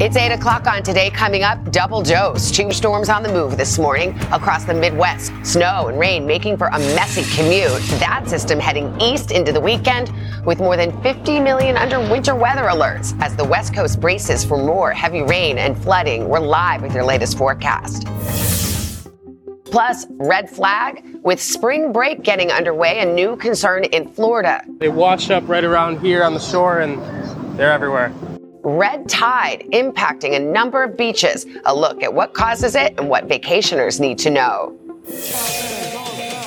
It's 8 o'clock on today. Coming up, double dose. Two storms on the move this morning across the Midwest. Snow and rain making for a messy commute. That system heading east into the weekend with more than 50 million under winter weather alerts as the West Coast braces for more heavy rain and flooding. We're live with your latest forecast. Plus, red flag with spring break getting underway, a new concern in Florida. They washed up right around here on the shore and they're everywhere. Red tide impacting a number of beaches. A look at what causes it and what vacationers need to know.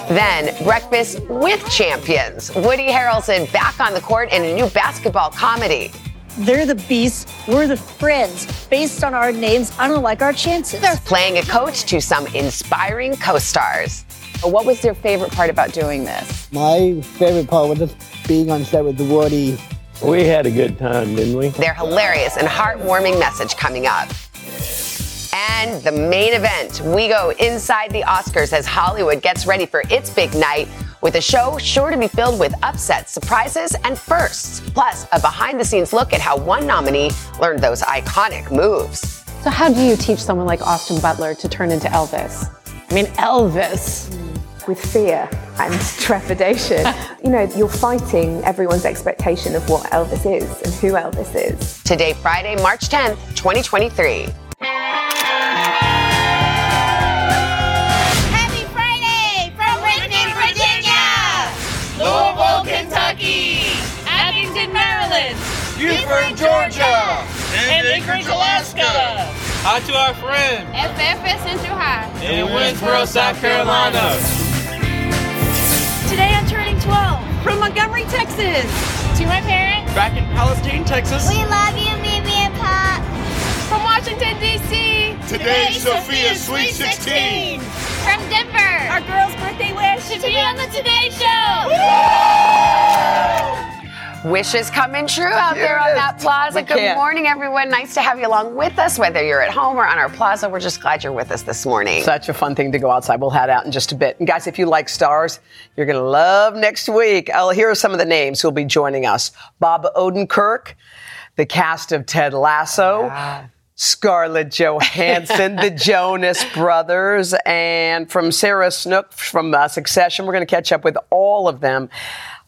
Then, breakfast with champions. Woody Harrelson back on the court in a new basketball comedy. They're the beasts, we're the friends. Based on our names, I don't like our chances. They're playing a coach to some inspiring co stars. What was your favorite part about doing this? My favorite part was just being on set with the Woody. We had a good time, didn't we? Their hilarious and heartwarming message coming up. And the main event, we go inside the Oscars as Hollywood gets ready for its big night with a show sure to be filled with upsets, surprises, and firsts. Plus, a behind the scenes look at how one nominee learned those iconic moves. So, how do you teach someone like Austin Butler to turn into Elvis? I mean, Elvis with fear and trepidation. you know, you're fighting everyone's expectation of what Elvis is and who Elvis is. Today, Friday, March 10th, 2023. Happy Friday from Richmond, Virginia! Louisville, Kentucky! Abingdon, Maryland! Buford, Georgia! And Anchorage, Alaska! Hi to our friend FFS Central High in Winnsboro, South Carolina. Today I'm turning 12 from Montgomery, Texas. To my parents, back in Palestine, Texas. We love you, Mimi and Pop. From Washington, D.C. Today, Sophia's Sweet 16. From Denver, our girl's birthday wish to be on the Today Show. Wishes coming true out there on that plaza. We Good can't. morning, everyone. Nice to have you along with us, whether you're at home or on our plaza. We're just glad you're with us this morning. Such a fun thing to go outside. We'll head out in just a bit. And guys, if you like stars, you're going to love next week. Oh, here are some of the names who'll be joining us Bob Odenkirk, the cast of Ted Lasso. Scarlett Johansson, the Jonas Brothers, and from Sarah Snook from uh, Succession. We're going to catch up with all of them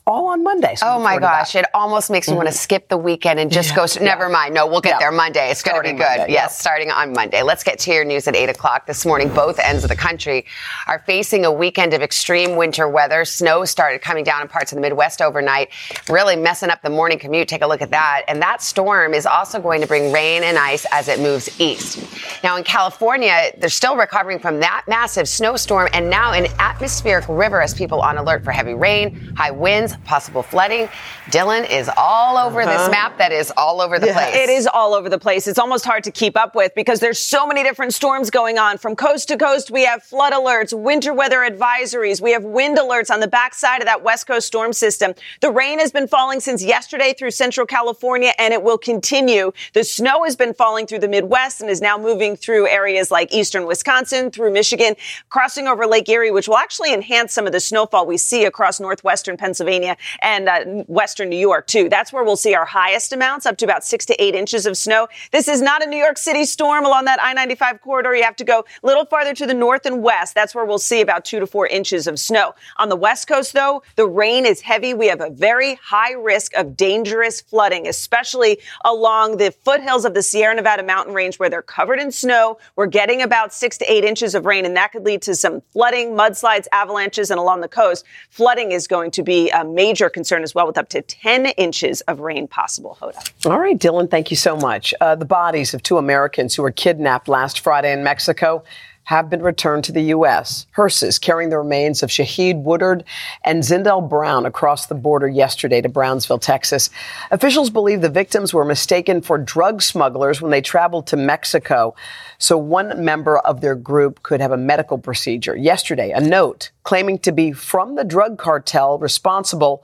all on Monday. So Oh my forward to that. gosh, it almost makes me want to mm-hmm. skip the weekend and just Yeah. go. Never mind. No, we'll get Yeah. there Monday. It's going to be good. Monday, yes, yeah. starting on Monday. Let's get to your news at 8 o'clock this morning. Both ends of the country are facing a weekend of extreme winter weather. Snow started coming down in parts of the Midwest overnight, really messing up the morning commute. Take a look at that. And that storm is also going to bring rain and ice as it moves east. Now, in California, they're still recovering from that massive snowstorm and now an atmospheric river as people on alert for heavy rain, high winds, possible flooding. Dylan is all over Uh-huh. this map that is all over the place. It is all over the place. It's almost hard to keep up with because there's so many different storms going on. From coast to coast, we have flood alerts, winter weather advisories, we have wind alerts on the backside of that west coast storm system. The rain has been falling since yesterday through central California and it will continue. The snow has been falling through the Midwest and is now moving through areas like eastern Wisconsin, through Michigan, crossing over Lake Erie, which will actually enhance some of the snowfall we see across northwestern Pennsylvania and uh, western New York too. That's where we'll see our highest amounts, up to about six to eight inches of snow. This is not a New York City storm along that I-95 corridor. You have to go a little farther to the north and west. That's where we'll see about two to four inches of snow. On the west coast, though, the rain is heavy. We have a very high risk of dangerous flooding, especially along the foothills of the Sierra Nevada mountain range where they're covered in snow. We're getting about six to eight inches of rain, and that could lead to some flooding, mudslides, avalanches, and along the coast, flooding is going to be a major concern as well, with up to 10 inches of rain possible. Hoda. All right, Dylan, thank you so much. Uh, the bodies of two Americans who were kidnapped last Friday in Mexico have been returned to the U.S. Hearses carrying the remains of Shaeed Woodard and Zindell Brown across the border yesterday to Brownsville, Texas. Officials believe the victims were mistaken for drug smugglers when they traveled to Mexico, so one member of their group could have a medical procedure. Yesterday, a note claiming to be from the drug cartel responsible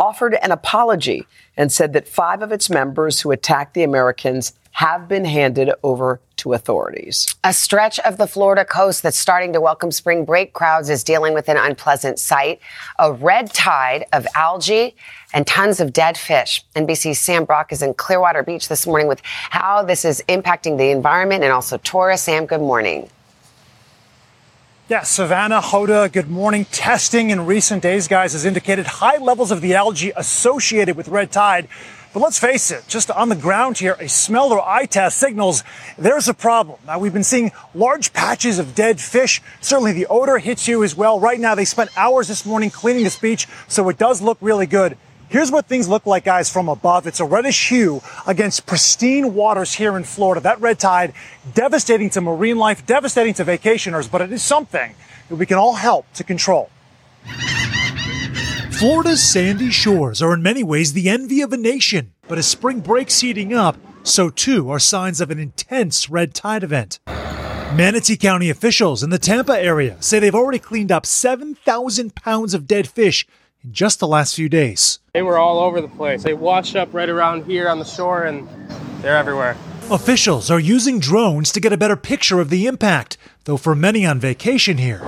offered an apology and said that five of its members who attacked the Americans have been handed over to authorities. A stretch of the Florida coast that's starting to welcome spring break crowds is dealing with an unpleasant sight a red tide of algae and tons of dead fish. NBC's Sam Brock is in Clearwater Beach this morning with how this is impacting the environment and also tourists. Sam, good morning. Yeah, Savannah, Hoda, good morning. Testing in recent days, guys, has indicated high levels of the algae associated with red tide. But let's face it, just on the ground here, a smell or eye test signals there's a problem. Now, we've been seeing large patches of dead fish. Certainly the odor hits you as well. Right now, they spent hours this morning cleaning this beach, so it does look really good. Here's what things look like, guys, from above. It's a reddish hue against pristine waters here in Florida. That red tide, devastating to marine life, devastating to vacationers, but it is something that we can all help to control. Florida's sandy shores are in many ways the envy of a nation, but as spring breaks heating up, so too are signs of an intense red tide event. Manatee County officials in the Tampa area say they've already cleaned up 7,000 pounds of dead fish in just the last few days. They were all over the place. They washed up right around here on the shore and they're everywhere. Officials are using drones to get a better picture of the impact, though for many on vacation here,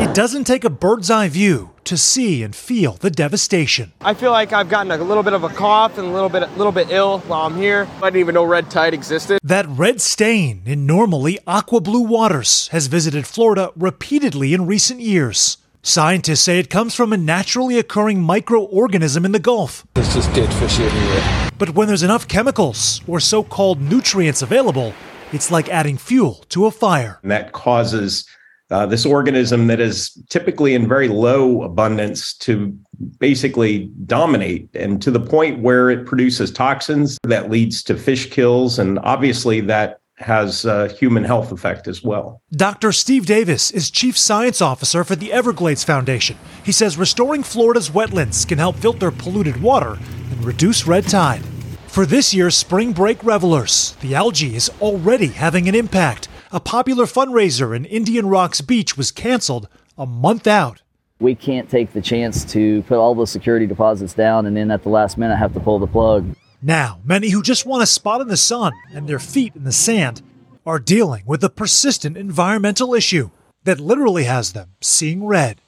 it doesn't take a bird's eye view to see and feel the devastation. I feel like I've gotten a little bit of a cough and a little bit, a little bit ill while I'm here. I didn't even know red tide existed. That red stain in normally aqua blue waters has visited Florida repeatedly in recent years. Scientists say it comes from a naturally occurring microorganism in the Gulf. There's just dead fish everywhere. But when there's enough chemicals or so called nutrients available, it's like adding fuel to a fire. And that causes uh, this organism that is typically in very low abundance to basically dominate and to the point where it produces toxins that leads to fish kills. And obviously, that has a human health effect as well. Dr. Steve Davis is Chief Science Officer for the Everglades Foundation. He says restoring Florida's wetlands can help filter polluted water and reduce red tide. For this year's spring break revelers, the algae is already having an impact. A popular fundraiser in Indian Rocks Beach was canceled a month out. We can't take the chance to put all the security deposits down and then at the last minute have to pull the plug. Now, many who just want a spot in the sun and their feet in the sand are dealing with a persistent environmental issue that literally has them seeing red.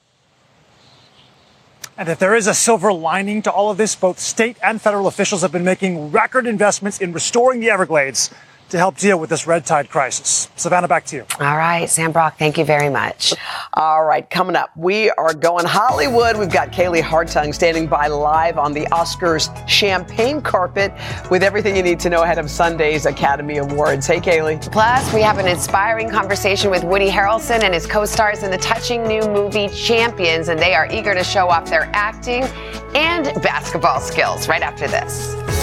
And if there is a silver lining to all of this, both state and federal officials have been making record investments in restoring the Everglades to help deal with this red tide crisis. Savannah, back to you. All right, Sam Brock, thank you very much. All right, coming up, we are going Hollywood. We've got Kaylee Hartung standing by live on the Oscars champagne carpet with everything you need to know ahead of Sunday's Academy Awards. Hey, Kaylee. Plus, we have an inspiring conversation with Woody Harrelson and his co stars in the touching new movie Champions, and they are eager to show off their acting and basketball skills right after this.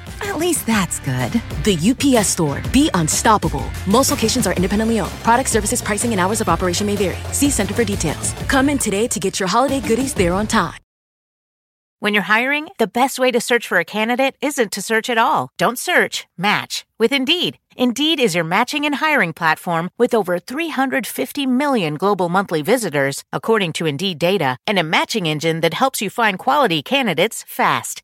At least that's good. The UPS store. Be unstoppable. Most locations are independently owned. Product services, pricing, and hours of operation may vary. See Center for details. Come in today to get your holiday goodies there on time. When you're hiring, the best way to search for a candidate isn't to search at all. Don't search, match with Indeed. Indeed is your matching and hiring platform with over 350 million global monthly visitors, according to Indeed data, and a matching engine that helps you find quality candidates fast.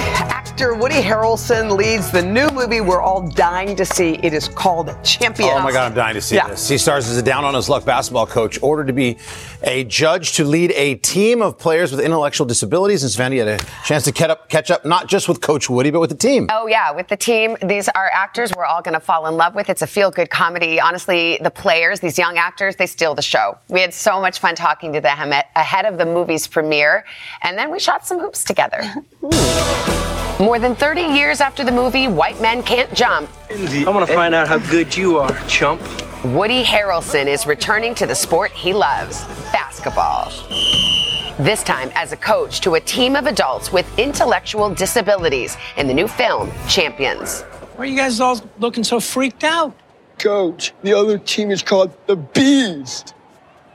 Actor Woody Harrelson leads the new movie we're all dying to see. It is called Champions. Oh my God, I'm dying to see Yeah. this. He stars as a down on his luck basketball coach, ordered to be a judge to lead a team of players with intellectual disabilities. And Sven, you had a chance to catch up, catch up not just with Coach Woody, but with the team. Oh, yeah, with the team. These are actors we're all going to fall in love with. It's a feel good comedy. Honestly, the players, these young actors, they steal the show. We had so much fun talking to them ahead of the movie's premiere, and then we shot some hoops together. More than 30 years after the movie White Men Can't Jump, I want to find out how good you are, chump. Woody Harrelson is returning to the sport he loves basketball. This time as a coach to a team of adults with intellectual disabilities in the new film, Champions. Why are you guys all looking so freaked out? Coach, the other team is called the Beast.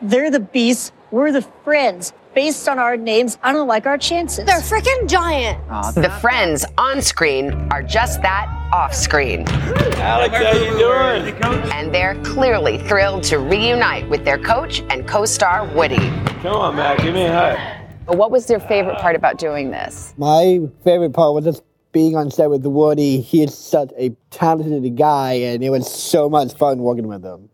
They're the beasts. We're the friends. Based on our names, I don't like our chances. They're freaking giant. The friends on screen are just that off screen. Alex, how you doing? And they're clearly thrilled to reunite with their coach and co star Woody. Come on, Matt, give me a hug. But what was your favorite part about doing this? My favorite part was just being on set with Woody. He is such a talented guy, and it was so much fun working with him.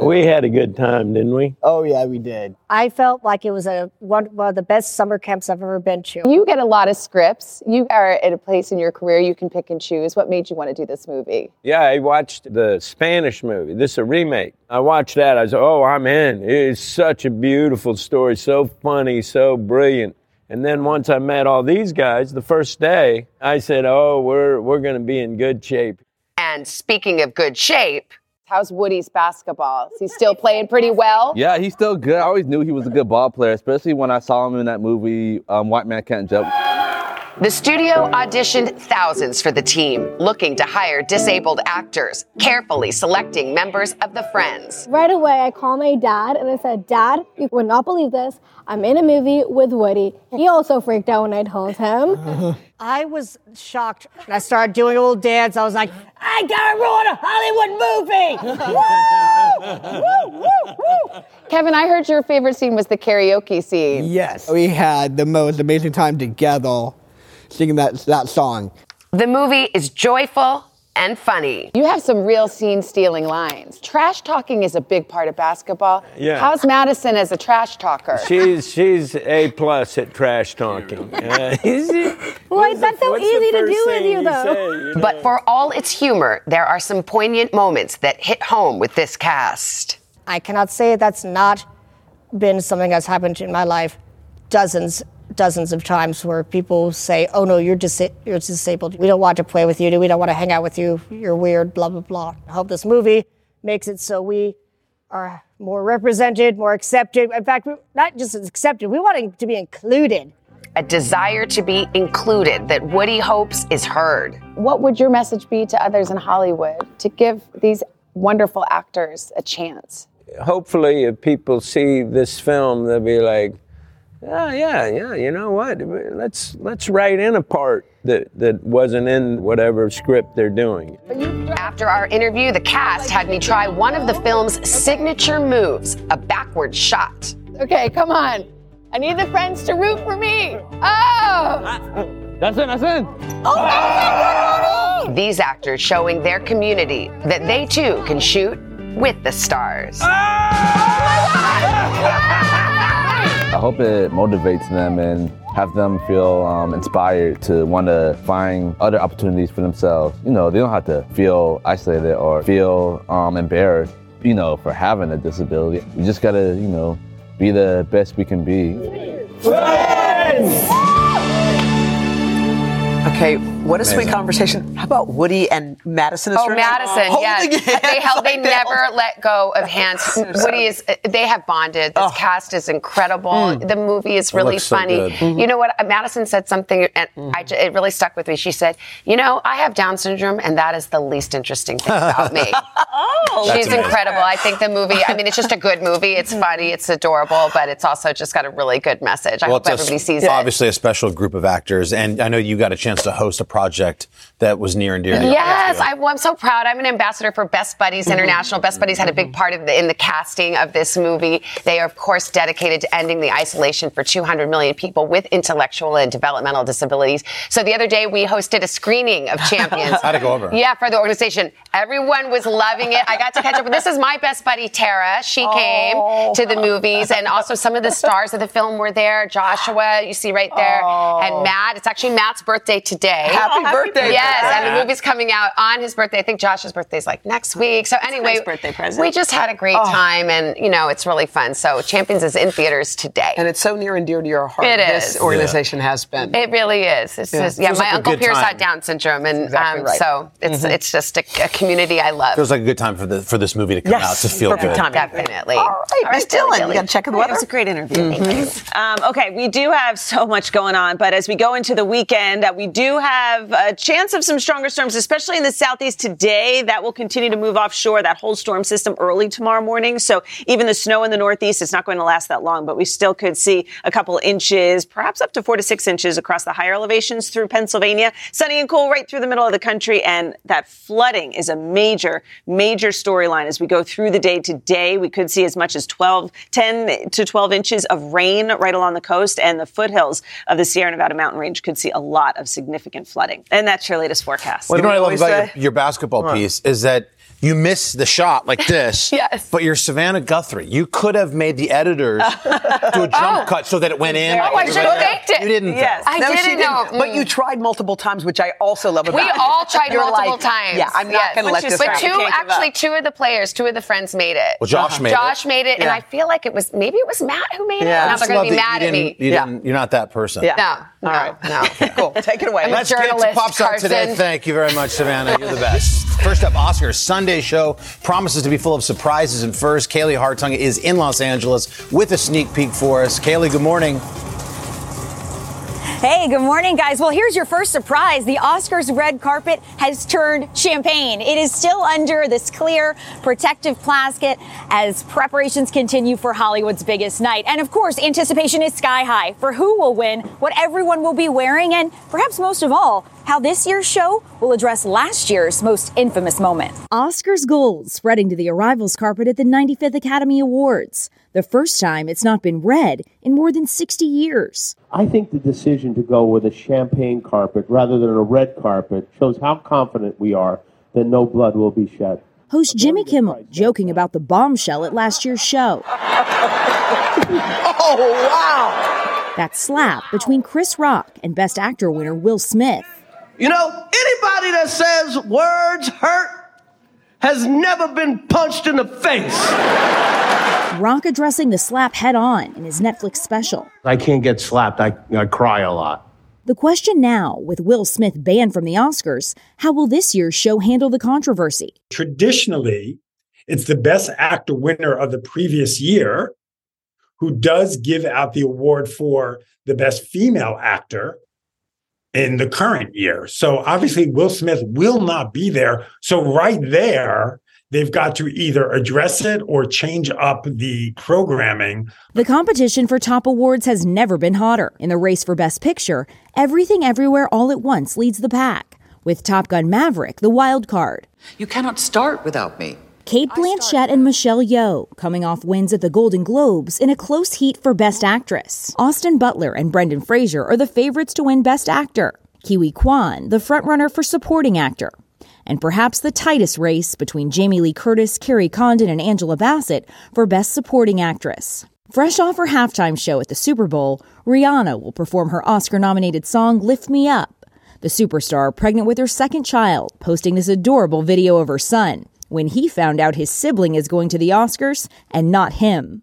We had a good time, didn't we? Oh yeah, we did. I felt like it was a one, one of the best summer camps I've ever been to. You get a lot of scripts. You are at a place in your career you can pick and choose. What made you want to do this movie? Yeah, I watched the Spanish movie. This is a remake. I watched that. I said, oh, I'm in. It's such a beautiful story, so funny, so brilliant. And then once I met all these guys, the first day, I said, oh, we're, we're going to be in good shape. And speaking of good shape, how's Woody's basketball? Is he still playing pretty well? Yeah, he's still good. I always knew he was a good ball player, especially when I saw him in that movie, um, White Man Can't Jump. The studio auditioned thousands for the team, looking to hire disabled actors, carefully selecting members of the Friends. Right away, I called my dad and I said, Dad, you would not believe this. I'm in a movie with Woody. He also freaked out when I told him. I was shocked. And I started doing a little dance. I was like, I gotta ruin a Hollywood movie! woo, woo, woo, woo. Kevin, I heard your favorite scene was the karaoke scene. Yes, we had the most amazing time together singing that that song. The movie is joyful and funny. You have some real scene stealing lines. Trash talking is a big part of basketball. Yeah. How's Madison as a trash talker? She's, she's A plus at trash talking. Uh, is it- Why, that's so easy to do with you, though. say, you know? But for all its humor, there are some poignant moments that hit home with this cast. I cannot say that's not been something that's happened in my life dozens, dozens of times where people say, "Oh no, you're disa- you're disabled. We don't want to play with you. We don't want to hang out with you. You're weird." Blah blah blah. I hope this movie makes it so we are more represented, more accepted. In fact, we not just accepted. We want to be included. A desire to be included that Woody hopes is heard. What would your message be to others in Hollywood to give these wonderful actors a chance? hopefully if people see this film they'll be like oh yeah yeah you know what let's let's write in a part that that wasn't in whatever script they're doing After our interview, the cast had me try one of the film's signature moves, a backward shot. Okay, come on. I need the friends to root for me. Oh! That's it, that's it. Oh, These actors showing their community that they too can shoot with the stars. Oh I hope it motivates them and have them feel um, inspired to want to find other opportunities for themselves. You know, they don't have to feel isolated or feel um, embarrassed, you know, for having a disability. We just gotta, you know, be the best we can be. Okay, What a sweet conversation. How about Woody and Madison? Oh. Madison, Holding yes. hands They held. They like that. never let go of hands. Woody is. They have bonded. This cast is incredible. The movie is really looks so funny. good. Mhm. You know what? Madison said something, and I, ju- it really stuck with me. She said, "You know, I have Down syndrome, and that is the least interesting thing about me." Oh, She's incredible. I think the movie. I mean, it's just a good movie. It's funny. It's adorable, but it's also just got a really good message. I hope it's a- everybody sees it. Obviously, a special group of actors, and I know you got a chance to host a project that was near and dear to your Yes, I, well, I'm so proud. I'm an ambassador for Best Buddies Mm-hmm. International. Best Buddies had a big part of the, in the casting of this movie. They are, of course, dedicated to ending the isolation for 200 million people with intellectual and developmental disabilities. So the other day we hosted a screening of Champions. How'd it go over? Yeah, for the organization. Everyone was loving it. I got to catch up with this is my best buddy Tara. She came to the movies, and also some of the stars of the film were there. Joshua, you see right there, and Matt. It's actually Matt's birthday today. Happy birthday, Yes, Matt. and the movie's coming out on his birthday. I think Josh's birthday is like next week. So anyway, nice birthday present. we just had a great time, and you know it's really fun. So Champions is in theaters today. And it's so near and dear to your heart. It is. This is. organization has been. It really is. It's Yeah. just, yeah, my like uncle good Pierce had Down syndrome, and exactly um, right. so it's Mhm. it's just a, a community I love. Feels like a good time for the for this movie to come out to feel perfect good. timing. Definitely. All right, Miss Dylan, you got to check the It weather. was a great interview. Um, okay, we do have so much going on, but as we go into the weekend, uh, we do have a chance of some stronger storms, especially in the southeast today. That will continue to move offshore, that whole storm system early tomorrow morning. So even the snow in the northeast, it's not going to last that long, but we still could see a couple inches, perhaps up to four to six inches across the higher elevations through Pennsylvania. Sunny and cool right through the middle of the country. And that flooding is a major, major storyline as we go through the day today. We could see as much as 12, 10 to 12 inches of rain right along the coast and the foothills of the Sierra Nevada mountain range could see a lot of significant flooding. And that's your latest forecast. you know what I love about your, your basketball piece is that you miss the shot like this. Yes. But you're Savannah Guthrie. You could have made the editors do a jump oh. cut so that it went in. Oh, I should have faked it. You didn't. Yes. I No, she didn't know. But you tried multiple times, which I also love about We it. all tried You're multiple like, times. Yeah, I'm not Yes. going to let this But two, you can't give actually, two of the players, two of the friends made it. Well, Josh uh-huh. made it. Josh made it, and Yeah. I feel like it was maybe it was Matt who made it. Yeah. Now I they're going to be mad at me. You yeah. You're not that person. Yeah. No, All right. no. Cool. Take it away. Let's get to journalist, Pop Start today. Thank you very much, Savannah. You're the best. First up, Oscars Sunday show promises to be full of surprises. And first, Kaylee Hartung is in Los Angeles with a sneak peek for us. Kaylee, good morning. Hey, good morning, guys. Well, here's your first surprise. The Oscars red carpet has turned champagne. It is still under this clear protective plastic as preparations continue for Hollywood's biggest night. And of course, anticipation is sky high for who will win, what everyone will be wearing, and perhaps most of all, how this year's show will address last year's most infamous moment. Oscars gold spreading to the arrivals carpet at the 95th Academy Awards. The first time it's not been red in more than 60 years. I think the decision to go with a champagne carpet rather than a red carpet shows how confident we are that no blood will be shed. Host Jimmy Kimmel joking about the bombshell at last year's show. Oh, wow. That slap between Chris Rock and Best Actor winner Will Smith. You know, anybody that says words hurt has never been punched in the face. Rock addressing the slap head on in his Netflix special. I can't get slapped. I, I cry a lot. The question now, with Will Smith banned from the Oscars, how will this year's show handle the controversy? Traditionally, it's the best actor winner of the previous year who does give out the award for the best female actor in the current year. So obviously, Will Smith will not be there. So, right there, they've got to either address it or change up the programming. The competition for top awards has never been hotter. In the race for Best Picture, Everything Everywhere All at Once leads the pack, with Top Gun Maverick the wild card. You cannot start without me. Cate Blanchett and Michelle Yeoh coming off wins at the Golden Globes in a close heat for Best Actress. Austin Butler and Brendan Fraser are the favorites to win Best Actor. Ke Huy Quan, the frontrunner for Supporting Actor. And perhaps the tightest race between Jamie Lee Curtis, Kerry Condon, and Angela Bassett for Best Supporting Actress. Fresh off her halftime show at the Super Bowl, Rihanna will perform her Oscar nominated song Lift Me Up. The superstar, pregnant with her second child, posting this adorable video of her son when he found out his sibling is going to the Oscars and not him.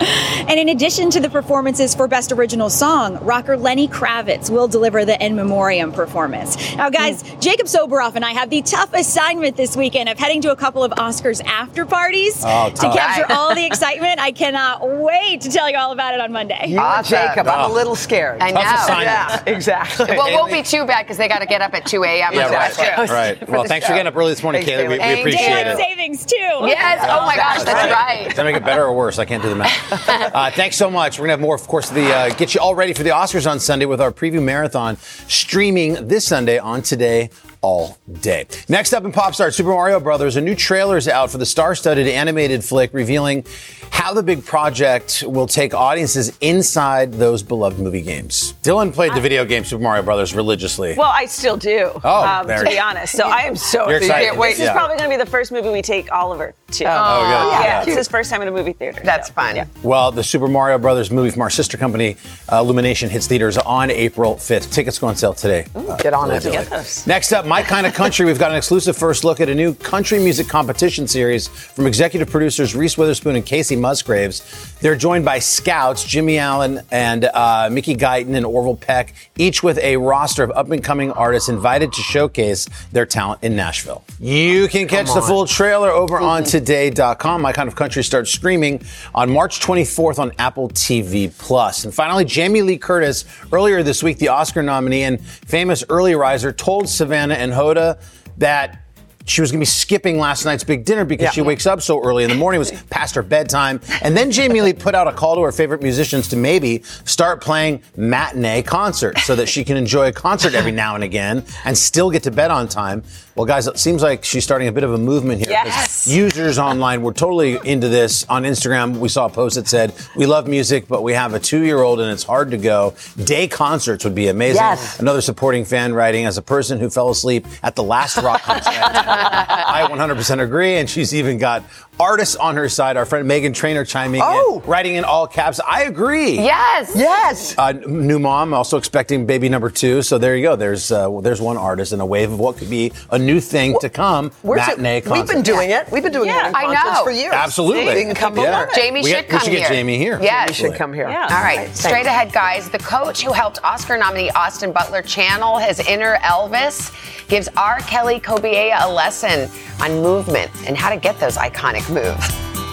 And in addition to the performances for Best Original Song, rocker Lenny Kravitz will deliver the In Memoriam performance. Now, guys, mm. Jacob Soboroff and I have the tough assignment this weekend of heading to a couple of Oscars after parties Oh, to capture all the excitement. I cannot wait to tell you all about it on Monday. You and Jacob, I'm a oh. little scared. I know. Yeah, exactly. Well, it won't be too bad because they got to get up at 2 a.m. Yeah, on the right. West Coast. Right. Well, thanks for getting up early this morning, Thanks, Kaylee. We, we appreciate it. savings, too. Yes. Oh my gosh, that's right. Does that make it better or worse? I can't do the math. Uh, thanks so much. We're gonna have more, of course, the uh, get you all ready for the Oscars on Sunday with our preview marathon streaming this Sunday on Today all day. Next up in Pop Start, Super Mario Brothers. A new trailer is out for the star-studded animated flick, revealing how the big project will take audiences inside those beloved movie games. Dylan played the video game Super Mario Brothers religiously. Well, I still do. Oh, um, there to be honest. So I am so You're excited. Can't wait. This Yeah. is probably going to be the first movie we take Oliver to. Oh, good. Yeah, Yeah. it's his first time in a movie theater. That's so, fun. yeah. Well, the Super Mario Brothers movie from our sister company, uh, Illumination, hits theaters on April 5th. Tickets go on sale today. Get on it. Get those. Next up, My Kind of Country. We've got an exclusive first look at a new country music competition series from executive producers Reese Witherspoon and Kacey Musgraves. They're joined by scouts Jimmy Allen and uh, Mickey Guyton and Orville Peck, each with a roster of up and coming artists invited to showcase their talent in Nashville. You can catch the full trailer over on today.com. My Kind of Country starts streaming on March 24th on Apple TV Plus. And finally, Jamie Lee Curtis, earlier this week, the Oscar nominee and famous early riser, told Savannah and Hoda that she was going to be skipping last night's big dinner because Yeah. she wakes up so early in the morning. It was past her bedtime. And then Jamie Lee put out a call to her favorite musicians to maybe start playing matinee concerts so that she can enjoy a concert every now and again and still get to bed on time. Well, guys, it seems like she's starting a bit of a movement here. Yes. Users online were totally into this. On Instagram, we saw a post that said, We love music, but we have a two year old and it's hard to go. Day concerts would be amazing. Yes. Another supporting fan writing, As a person who fell asleep at the last rock concert, I 100% agree. And she's even got artists on her side. Our friend Meghan Trainor chiming Oh. in, writing in all caps, I agree. Yes. Yes. Uh, new mom, also expecting baby number two. So there you go. There's uh, there's one artist and a wave of what could be a new thing to come. Where's it- matinee We've been doing it. We've been doing Yeah, it in I concerts know. for years. Absolutely. You can come Yeah. over. Jamie We should get- we come should get here. Jamie here. Yes. You should come here. Yeah. All right, Thank straight ahead, guys. The coach who helped Oscar nominee Austin Butler channel his inner Elvis gives R. Kelly Kobiella a lesson on movement and how to get those iconic moves.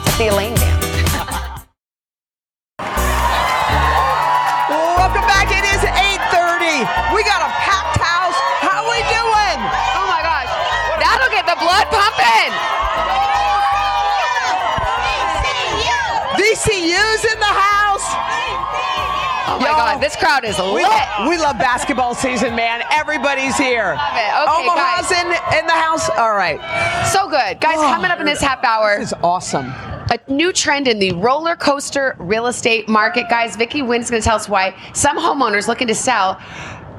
It's the Elaine dance. God, this oh. crowd is We, lit. we love basketball season, man. Everybody's here. Love it. Okay, Omaha's guys. in, in the house. All right. So good. Guys, oh. coming up in this half hour. This is awesome. A new trend in the roller coaster real estate market, guys. Vicky Nguyen's going to tell us why some homeowners looking to sell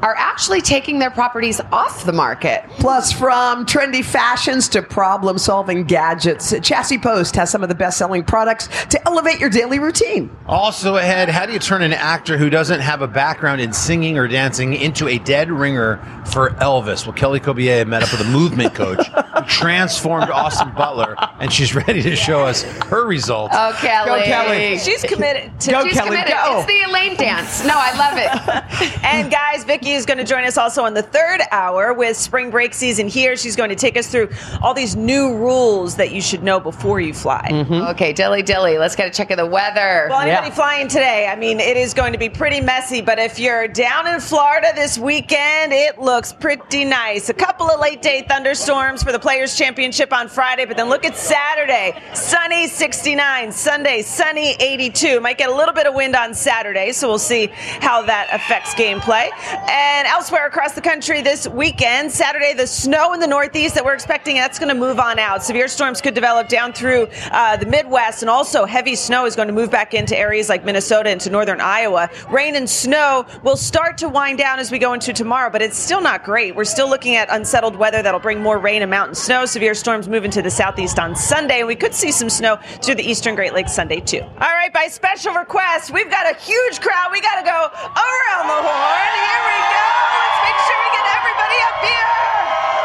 are actually taking their properties off the market. Plus, from trendy fashions to problem solving gadgets, Chassie Post has some of the best selling products to elevate your daily routine. Also ahead, how do you turn an actor who doesn't have a background in singing or dancing into a dead ringer for Elvis? Well, Kelly Kobiella met up with a movement coach who transformed Austin Butler, and she's ready to show us her results. Oh, Kelly. Go, Kelly. She's committed to Go, She's Kelly, committed. go. It's the Elaine dance. No, I love it. And guys, Vicky is going to join us also in the third hour with spring break season here. She's going to take us through all these new rules that you should know before you fly. Mm-hmm. Okay, dilly dilly. Let's get a check of the weather. Well, anybody flying today, I mean, it is going to be pretty messy, but if you're down in Florida this weekend, it looks pretty nice. A couple of late day thunderstorms for the Players' Championship on Friday, but then look at Saturday. Sunny 69, Sunday sunny 82. Might get a little bit of wind on Saturday, so we'll see how that affects gameplay. And elsewhere across the country this weekend, Saturday, the snow in the Northeast that we're expecting, that's going to move on out. Severe storms could develop down through uh, the Midwest, and also heavy snow is going to move back into areas like Minnesota into northern Iowa. Rain and snow will start to wind down as we go into tomorrow, but it's still not great. We're still looking at unsettled weather that'll bring more rain and mountain snow. Severe storms move into the southeast on Sunday, and we could see some snow through the eastern Great Lakes Sunday too. All right, by special request, we've got a huge crowd. We got to go around the horn. Here we Let's make sure we get everybody up here.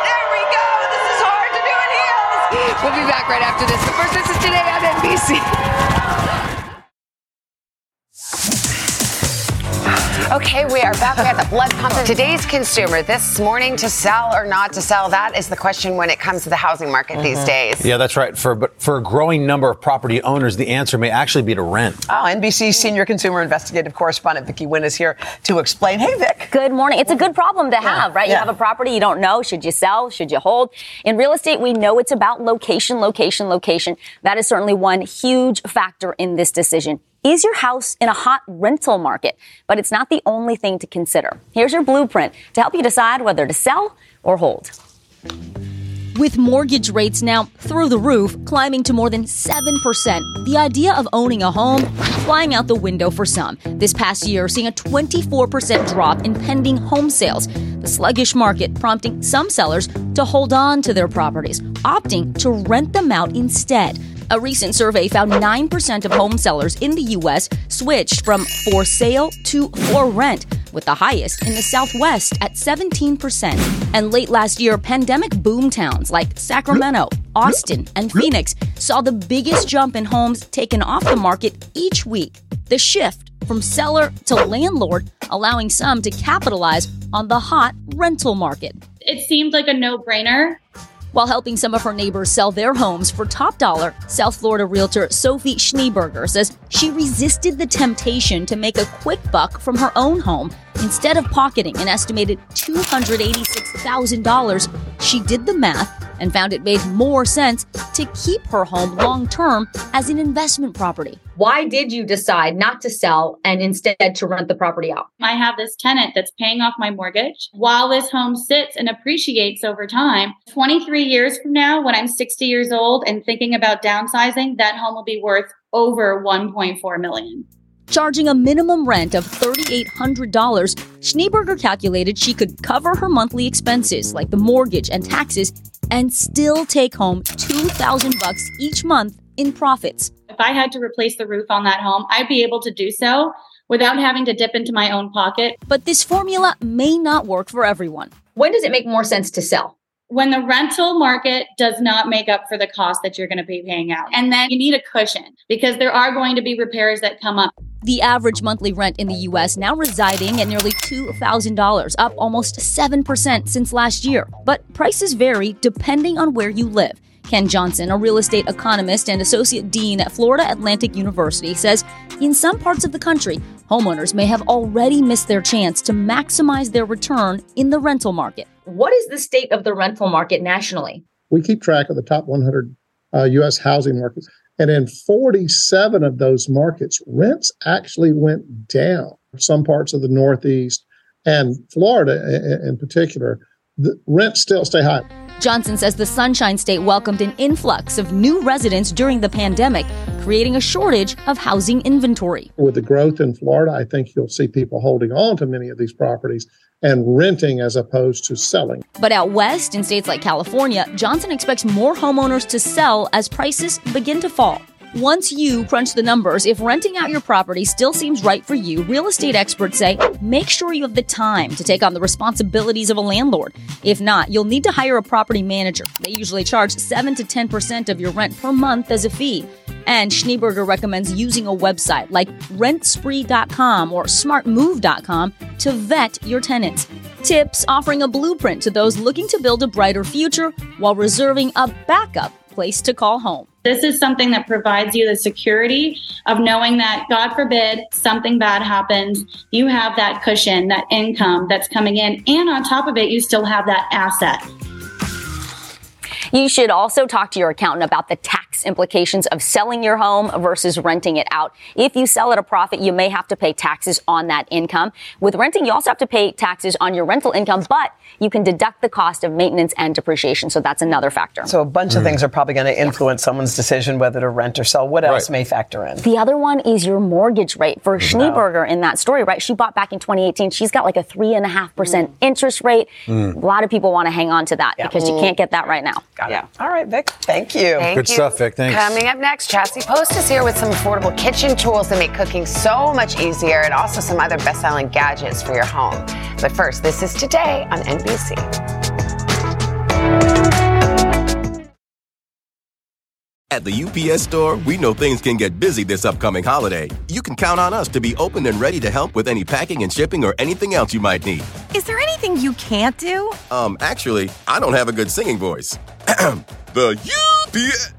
There we go. This is hard to do in heels. We'll be back right after this. But first, this is today on NBC. Okay, we are back. We have the blood pumping. Today's consumer this morning to sell or not to sell. That is the question when it comes to the housing market mm-hmm. these days. Yeah, that's right. For but for a growing number of property owners, the answer may actually be to rent. Oh, NBC senior consumer investigative correspondent Vicky Nguyen is here to explain. Hey, Vic. Good morning. It's a good problem to have, yeah. right? You have a property you don't know. Should you sell? Should you hold? In real estate, we know it's about location, location, location. That is certainly one huge factor in this decision. Is your house in a hot rental market? But it's not the only thing to consider. Here's your blueprint to help you decide whether to sell or hold. With mortgage rates now through the roof, climbing to more than 7%, the idea of owning a home flying out the window for some. This past year, seeing a 24% drop in pending home sales. The sluggish market prompting some sellers to hold on to their properties, opting to rent them out instead. A recent survey found 9% of home sellers in the U.S. switched from for sale to for rent, with the highest in the Southwest at 17%. And late last year, pandemic boom towns like Sacramento, Austin, and Phoenix saw the biggest jump in homes taken off the market each week. The shift from seller to landlord, allowing some to capitalize on the hot rental market. It seemed like a no brainer while helping some of her neighbors sell their homes for top dollar, South Florida realtor Sophie Schneeberger says she resisted the temptation to make a quick buck from her own home. Instead of pocketing an estimated $286,000, she did the math and found it made more sense to keep her home long term as an investment property. Why did you decide not to sell and instead to rent the property out? I have this tenant that's paying off my mortgage while this home sits and appreciates over time. 23 years from now, when I'm 60 years old and thinking about downsizing, that home will be worth over 1.4 million. Charging a minimum rent of $3,800, Schneeberger calculated she could cover her monthly expenses like the mortgage and taxes and still take home 2000 bucks each month in profits. If I had to replace the roof on that home, I'd be able to do so without having to dip into my own pocket. But this formula may not work for everyone. When does it make more sense to sell? when the rental market does not make up for the cost that you're going to be paying out. And then you need a cushion because there are going to be repairs that come up. The average monthly rent in the US now residing at nearly $2,000, up almost 7% since last year. But prices vary depending on where you live. Ken Johnson, a real estate economist and associate dean at Florida Atlantic University, says in some parts of the country, homeowners may have already missed their chance to maximize their return in the rental market. What is the state of the rental market nationally? We keep track of the top 100 uh, U.S. housing markets. And in 47 of those markets, rents actually went down. Some parts of the Northeast and Florida in particular, the rents still stay high. Johnson says the Sunshine State welcomed an influx of new residents during the pandemic, creating a shortage of housing inventory. With the growth in Florida, I think you'll see people holding on to many of these properties and renting as opposed to selling. But out west, in states like California, Johnson expects more homeowners to sell as prices begin to fall. Once you crunch the numbers, if renting out your property still seems right for you, real estate experts say make sure you have the time to take on the responsibilities of a landlord. If not, you'll need to hire a property manager. They usually charge 7 to 10% of your rent per month as a fee. And Schneeberger recommends using a website like rentspree.com or smartmove.com to vet your tenants. Tips offering a blueprint to those looking to build a brighter future while reserving a backup place to call home. This is something that provides you the security of knowing that, God forbid, something bad happens. You have that cushion, that income that's coming in. And on top of it, you still have that asset. You should also talk to your accountant about the tax implications of selling your home versus renting it out. If you sell at a profit, you may have to pay taxes on that income. With renting, you also have to pay taxes on your rental income, but you can deduct the cost of maintenance and depreciation. So that's another factor. So a bunch of mm. things are probably going to influence yeah. someone's decision whether to rent or sell. What else right. may factor in? The other one is your mortgage rate. For Schneeberger in that story, right? She bought back in 2018. She's got like a three and a half percent mm. interest rate. Mm. A lot of people want to hang on to that yeah. because you can't get that right now. Got yeah. It. All right, Vic. Thank you. Thank Good you. stuff, Vic. Thanks. Coming up next, Chassie Post is here with some affordable kitchen tools that make cooking so much easier and also some other best-selling gadgets for your home. But first, this is today on NBC. At the UPS store, we know things can get busy this upcoming holiday. You can count on us to be open and ready to help with any packing and shipping or anything else you might need. Is there anything you can't do? Um, actually, I don't have a good singing voice. the UPS.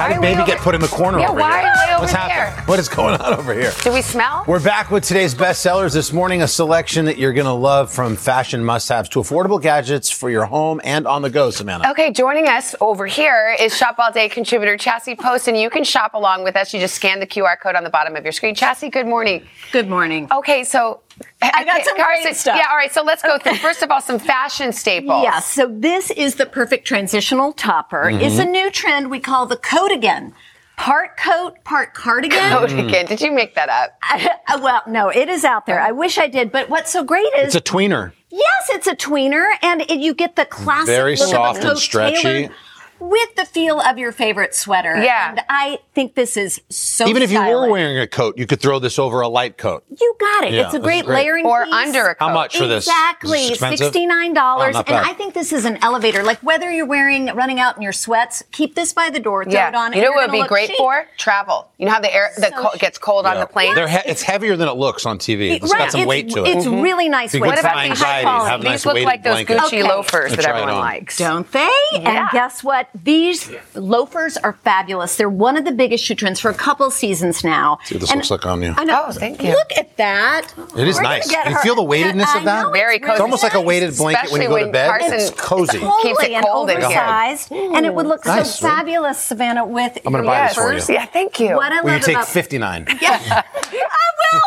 How did baby get put in the corner Yeah, why here? are we over What's here? happening? What is going on over here? Do we smell? We're back with today's bestsellers this morning. A selection that you're going to love from fashion must-haves to affordable gadgets for your home and on the go, Samantha. Okay, joining us over here is Shop All Day contributor Chassie Post, and you can shop along with us. You just scan the QR code on the bottom of your screen. Chassie, good morning. Good morning. Okay, so I got some all right, great stuff. Yeah, all right. So let's go through. First of all, some fashion staples. Yes, so this is the perfect transitional topper. Mhm. It's a new trend we call the coat again. Part coat, part cardigan. Coat. Did you make that up? I- uh, well, no, it is out there. I wish I did, but what's so great is It's a tweener. Yes, it's a tweener, and it, you get the classic Very look soft of a and coat stretchy. tailored with the feel of your favorite sweater. Yeah. and I think this is so. Even if you were wearing a coat, you could throw this over a light coat. You got it. Yeah, it's a great, great. layering Or piece. under a coat. How much for this? Exactly, Is this expensive? sixty-nine Oh, dollars, not and. I think this is an elevator. Like whether you're wearing, running out in your sweats, keep this by the door, throw Yeah. it on. You know you're what would be great chic. for? Travel. You know how the air the co- gets cold on the plane? They're he- it's heavier than it looks on TV. It's Right, got some it's- weight to it. it's Mm-hmm. really nice weight. What about the high quality? Have nice These look like those blanket. Gucci loafers that everyone likes. Don't they? And guess what? These loafers are fabulous. They're one of the biggest shoe trends for a couple seasons now. See what this And looks like on you. I know. Oh, thank you. Look at that. It is We're nice. get You feel the weightedness of that? Very it's cozy. It's almost like a weighted blanket when you go to bed. when Carson- It's cozy. Totally Keeps it and cold in here. oversized, and it would look Nice. so fabulous, Savannah, with I'm gonna buy this for loafers. you. Yeah, thank you. What I Will you take about 59? yeah, I will.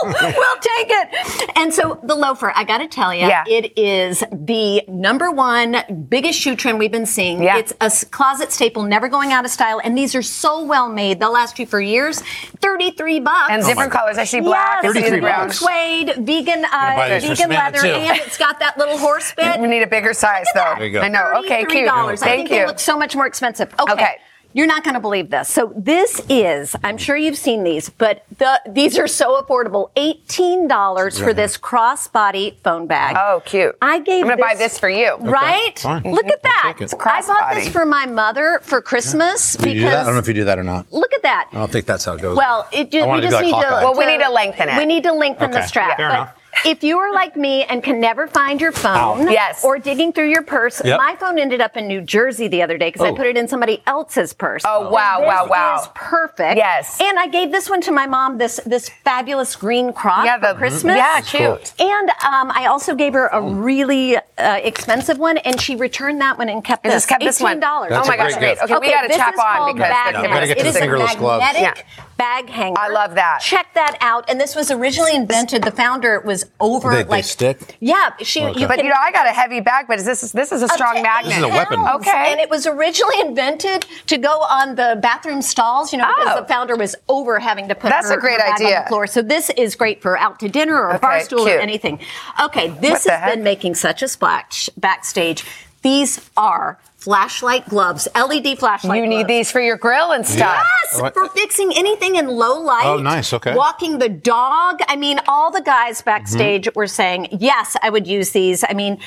We'll take it. And so the loafer, I got to tell you, Yeah. it is the number one biggest shoe trend we've been seeing. Yeah. It's a closet staple, never going out of style, and these are so well made. They'll last you for years. Thirty-three bucks. And different colors. I see black, I Yes, see 33 brown. bucks. suede, vegan, uh, vegan leather, and it's got that little horse bit. We need a bigger size though. There you go. I know. Okay, cute. $33. I Thank think you. they look so much more expensive. Okay. Okay. You're not going to believe this. So this is, I'm sure you've seen these, but the, these are so affordable. $18 for this crossbody phone bag. Oh, cute. I gave I'm gonna buy this- this for you. Right? Fine. Look at that. take it. It's I bought crossbody. this for my mother for Christmas Do you do that? I don't know if you do that or not. look at that. I don't think that's how it goes. Well, it just, we wanted to be just like need to. Well, we need to lengthen it. We need to lengthen the Okay. strap. Fair but enough. If you are like me and can never find your phone, Ow. Yes. or digging through your purse, Yep. my phone ended up in New Jersey the other day because I Oh. put it in somebody else's purse. Oh, wow, This wow, wow. is perfect. Yes. And I gave this one to my mom. This this fabulous green croc Yeah, the- for Christmas. yeah, cute. And um, I also gave her a really uh, expensive one, and she returned that one and kept And this. just kept this one. $18. That's oh my a gosh, great great. gift. Okay, we got to this chop on because Yeah, we gotta hanger. get the It is a fingerless gloves. magnetic Yeah. Bag hanger. I love that. Check that out. And this was originally invented. The founder was over They, they like stick? yeah. She Okay. you But can you know, I got a heavy bag, but is this this is a strong magnet? This is a weapon. Okay. And it was originally invented to go on the bathroom stalls, you know, because Oh. the founder was over having to put That's her, a great her bag on the floor. So this is great for out to dinner or a bar Okay, stool cute. or anything. Okay, this has heck? been making such a splash backstage. These are flashlight gloves, LED flashlight You need gloves. these for your grill and stuff. Yes, What? for fixing anything in low light. Oh, nice, okay. Walking the dog. I mean, all the guys backstage Mm-hmm. were saying, yes, I would use these. I mean,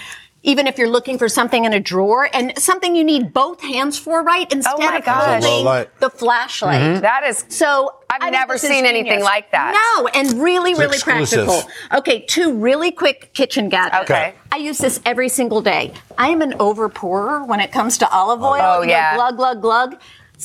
even if you're looking for something in a drawer and something you need both hands for, right? Instead Oh my of gosh. holding the flashlight. Mm-hmm. That is So I've I never seen anything like that. No, and really, really exclusive. practical. Okay, two really quick kitchen gadgets. Okay. I use this every single day. I am an over pourer when it comes to olive oil. Oh, You know, yeah. glug, glug, glug.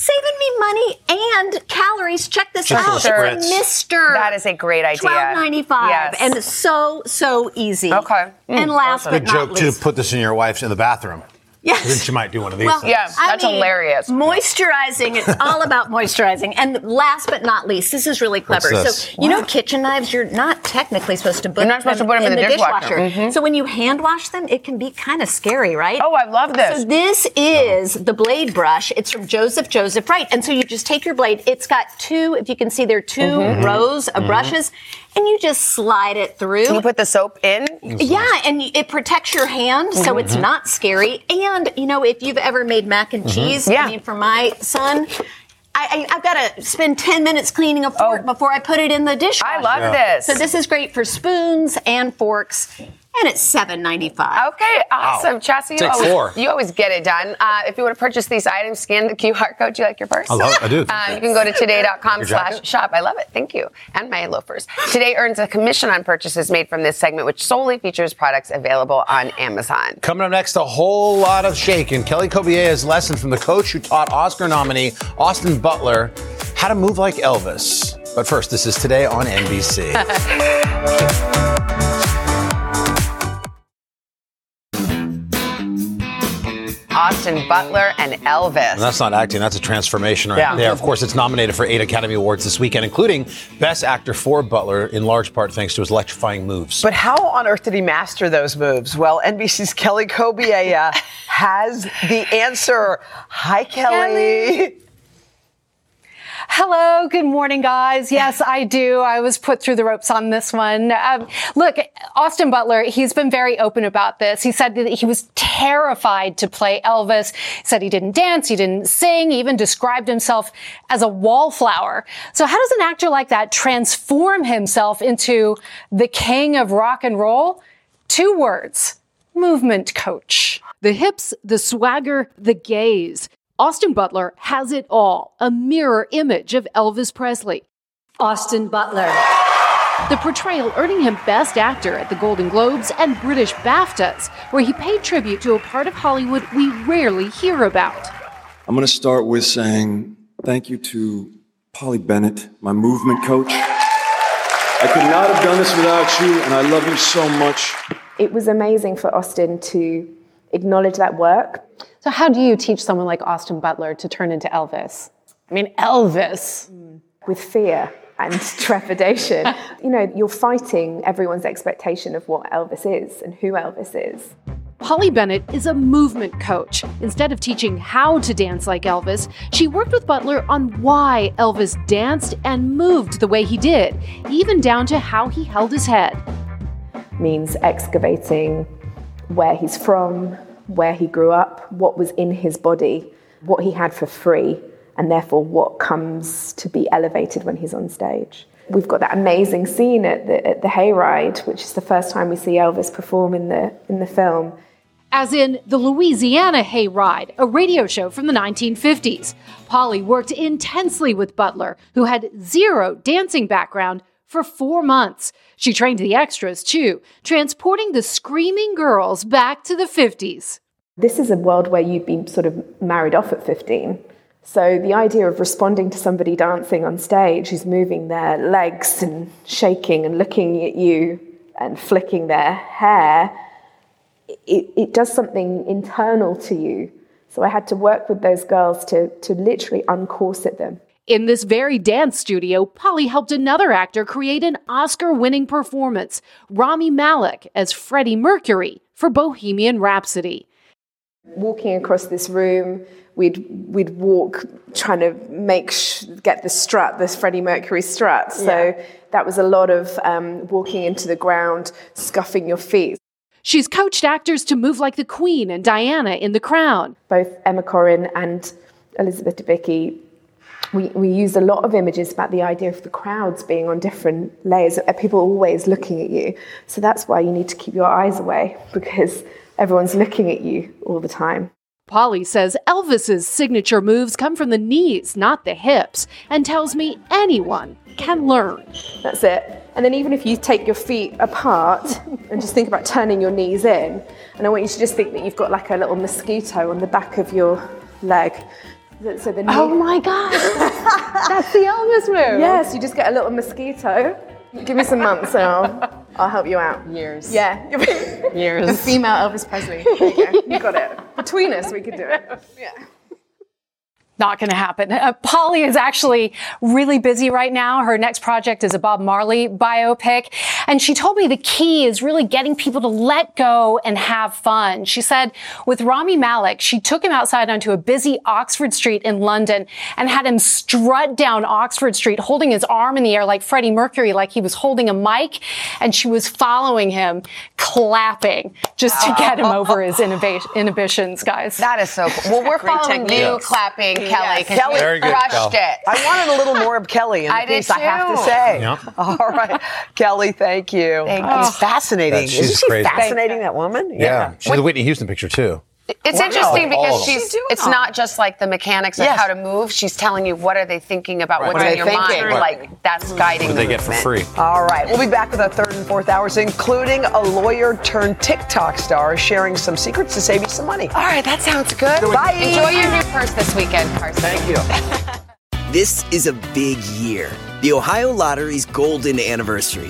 Saving me money and calories. Check this Just out. spritz. Mister. That is a great idea. Twelve ninety five, Yes. and so so easy. Okay. Mm, and last Good but not joke too least, to put this in your wife's in the bathroom. Yes. Then she might do one of these. Well, things. I mean, Moisturizing. It's all about moisturizing. And last but not least, this is really clever. What's this? So you know, kitchen knives. You're not technically supposed to put You're not supposed to put them in the dishwasher. Mhm. So when you hand wash them, it can be kind of scary, right? Oh, I love this. So this is the blade brush. It's from Joseph Joseph right. And so you just take your blade. It's got two. If you can see, there are 2 Mhm. rows of Mhm. brushes, and you just slide it through. Can you put the soap in? Yeah, and it protects your hand, so it's Mhm. not scary. And you know, if you've ever made mac and Mhm. cheese, Yeah. I mean, for my son. I, I, I've got to spend 10 minutes cleaning a fork before I put it in the dishwasher. Oh. I love Yeah. this. So this is great for spoons and forks, and it's $7.95. Okay, awesome. Chassie, you Take always, four. you always get it done. Uh, if you want to purchase these items, scan the QR code. Do you like your purse? I love it. I do. Uh, you can go to today.com Your slash jacket? shop. I love it. Thank you. And my loafers. Today earns a commission on purchases made from this segment, which solely features products available on Amazon. Coming up next, a whole lot of shaking. Kelly Kobiella's lesson from the coach who taught Oscar nominee Austin Butler how to move like Elvis. But first, this is today on NBC. Austin Butler and Elvis. And that's not acting, that's a transformation right Yeah. there. Of course, it's nominated for eight Academy Awards this weekend, including Best Actor for Butler, in large part thanks to his electrifying moves. But how on earth did he master those moves? Well, NBC's Kelly Kobiella uh, has the answer. Hi, Kelly. Hello, good morning, guys. Yes, I do. I was put through the ropes on this one. Um, look, Austin Butler, he's been very open about this. He said that he was terrified to play Elvis. He said he didn't dance, he didn't sing, he even described himself as a wallflower. So how does an actor like that transform himself into the king of rock and roll? Two words. Movement coach. The hips, the swagger, the gaze. Austin Butler has it all, a mirror image of Elvis Presley. Austin Butler. The portrayal earning him Best Actor at the Golden Globes and British BAFTAs, where he paid tribute to a part of Hollywood we rarely hear about. I'm going to start with saying thank you to Polly Bennett, my movement coach. I could not have done this without you, and I love you so much. It was amazing for Austin to acknowledge that work. So, how do you teach someone like Austin Butler to turn into Elvis? I mean, Elvis. Mm. with fear and trepidation. you know, you're fighting everyone's expectation of what Elvis is and who Elvis is. Polly Bennett is a movement coach. Instead of teaching how to dance like Elvis, she worked with Butler on why Elvis danced and moved the way he did, even down to how he held his head. Means excavating where he's from, where he grew up, what was in his body, what he had for free, and therefore what comes to be elevated when he's on stage. We've got that amazing scene at the, at the hayride, which is the first time we see Elvis perform in the, in the film. As in the Louisiana Hayride, a radio show from the 1950s. Polly worked intensely with Butler, who had zero dancing background, for four months. She trained the extras too, transporting the screaming girls back to the 50s. This is a world where you'd been sort of married off at 15. So the idea of responding to somebody dancing on stage who's moving their legs and shaking and looking at you and flicking their hair, it, it does something internal to you. So I had to work with those girls to, to literally uncorset them. In this very dance studio, Polly helped another actor create an Oscar winning performance, Rami Malek as Freddie Mercury for Bohemian Rhapsody. Walking across this room, we'd we'd walk trying to make sh- get the strut, this Freddie Mercury strut. So that was a lot of um, walking into the ground, scuffing your feet. She's coached actors to move like the Queen and Diana in The Crown. Both Emma Corrin and Elizabeth Debicki, we, we used a lot of images about the idea of the crowds being on different layers, people always looking at you. So that's why you need to keep your eyes away because everyone's looking at you all the time. Polly says Elvis's signature moves come from the knees, not the hips, and tells me anyone can learn. That's it. And then even if you take your feet apart and just think about turning your knees in, and I want you to just think that you've got like a little mosquito on the back of your leg. The- So the Oh my God. That's the Elvis move. Yes, you just get a little mosquito. Give me some months and I'll, I'll help you out. Years. Yeah. Years. The female Elvis Presley. There you go. You got it. Between us, we could do it. Yeah. Not going to happen. Uh, Polly is actually really busy right now. Her next project is a Bob Marley biopic. And she told me the key is really getting people to let go and have fun. She said with Rami Malek, she took him outside onto a busy Oxford Street in London and had him strut down Oxford Street, holding his arm in the air like Freddie Mercury, like he was holding a mic. And she was following him, clapping just to get him over his inhibitions, guys. That is so cool. Well, we're following technique. you clapping, Kelly, because Kelly- you Very good, crushed Kel. it. I wanted a little more of Kelly in the I piece, I have to say. Yeah. All right. Kelly, thank you. Thank It's you. fascinating. That- she's Isn't she crazy. fascinating, that woman? Yeah. She's the Whitney Houston picture, too. It's Wow. interesting All because of them. she's it's not just like the mechanics of Yes. how to move. She's telling you what are they thinking about, Right. what's What in your thinking? mind. Right. Like that's guiding What do the they get for free? All right. We'll be back with our third and fourth hours, including a lawyer turned TikTok star sharing some secrets to save you some money. All right, that sounds good. Bye. Enjoy your new purse this weekend, Carson. Thank you. This is a big year. The Ohio Lottery's golden anniversary.